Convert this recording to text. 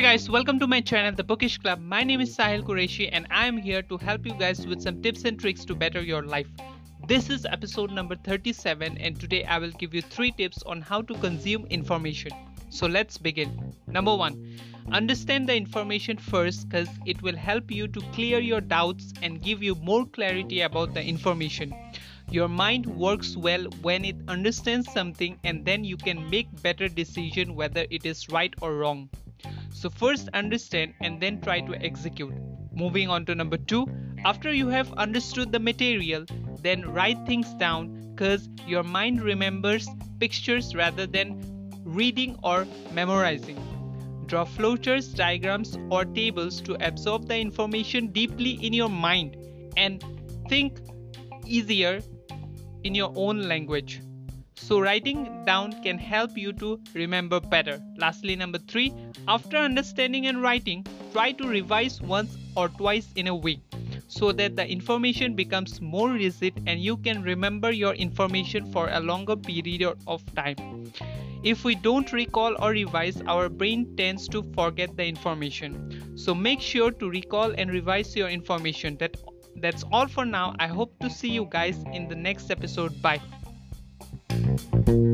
guys, welcome to my channel The Bookish Club. My name is Sahil Qureshi and I am here to help you guys with some tips and tricks to better your life. This is episode number 37 and today I will give you 3 tips on how to consume information. So let's begin. Number 1. Understand the information first cuz it will help you to clear your doubts and give you more clarity about the information. Your mind works well when it understands something and then you can make better decision whether it is right or wrong. So first understand and then try to execute. Moving on to number 2, after you have understood the material, then write things down cuz your mind remembers pictures rather than reading or memorizing. Draw flowcharts, diagrams or tables to absorb the information deeply in your mind and think easier in your own language. So, writing down can help you to remember better. Lastly, number three, after understanding and writing, try to revise once or twice in a week so that the information becomes more rigid and you can remember your information for a longer period of time. If we don't recall or revise, our brain tends to forget the information. So make sure to recall and revise your information. That that's all for now. I hope to see you guys in the next episode. Bye. Thank you.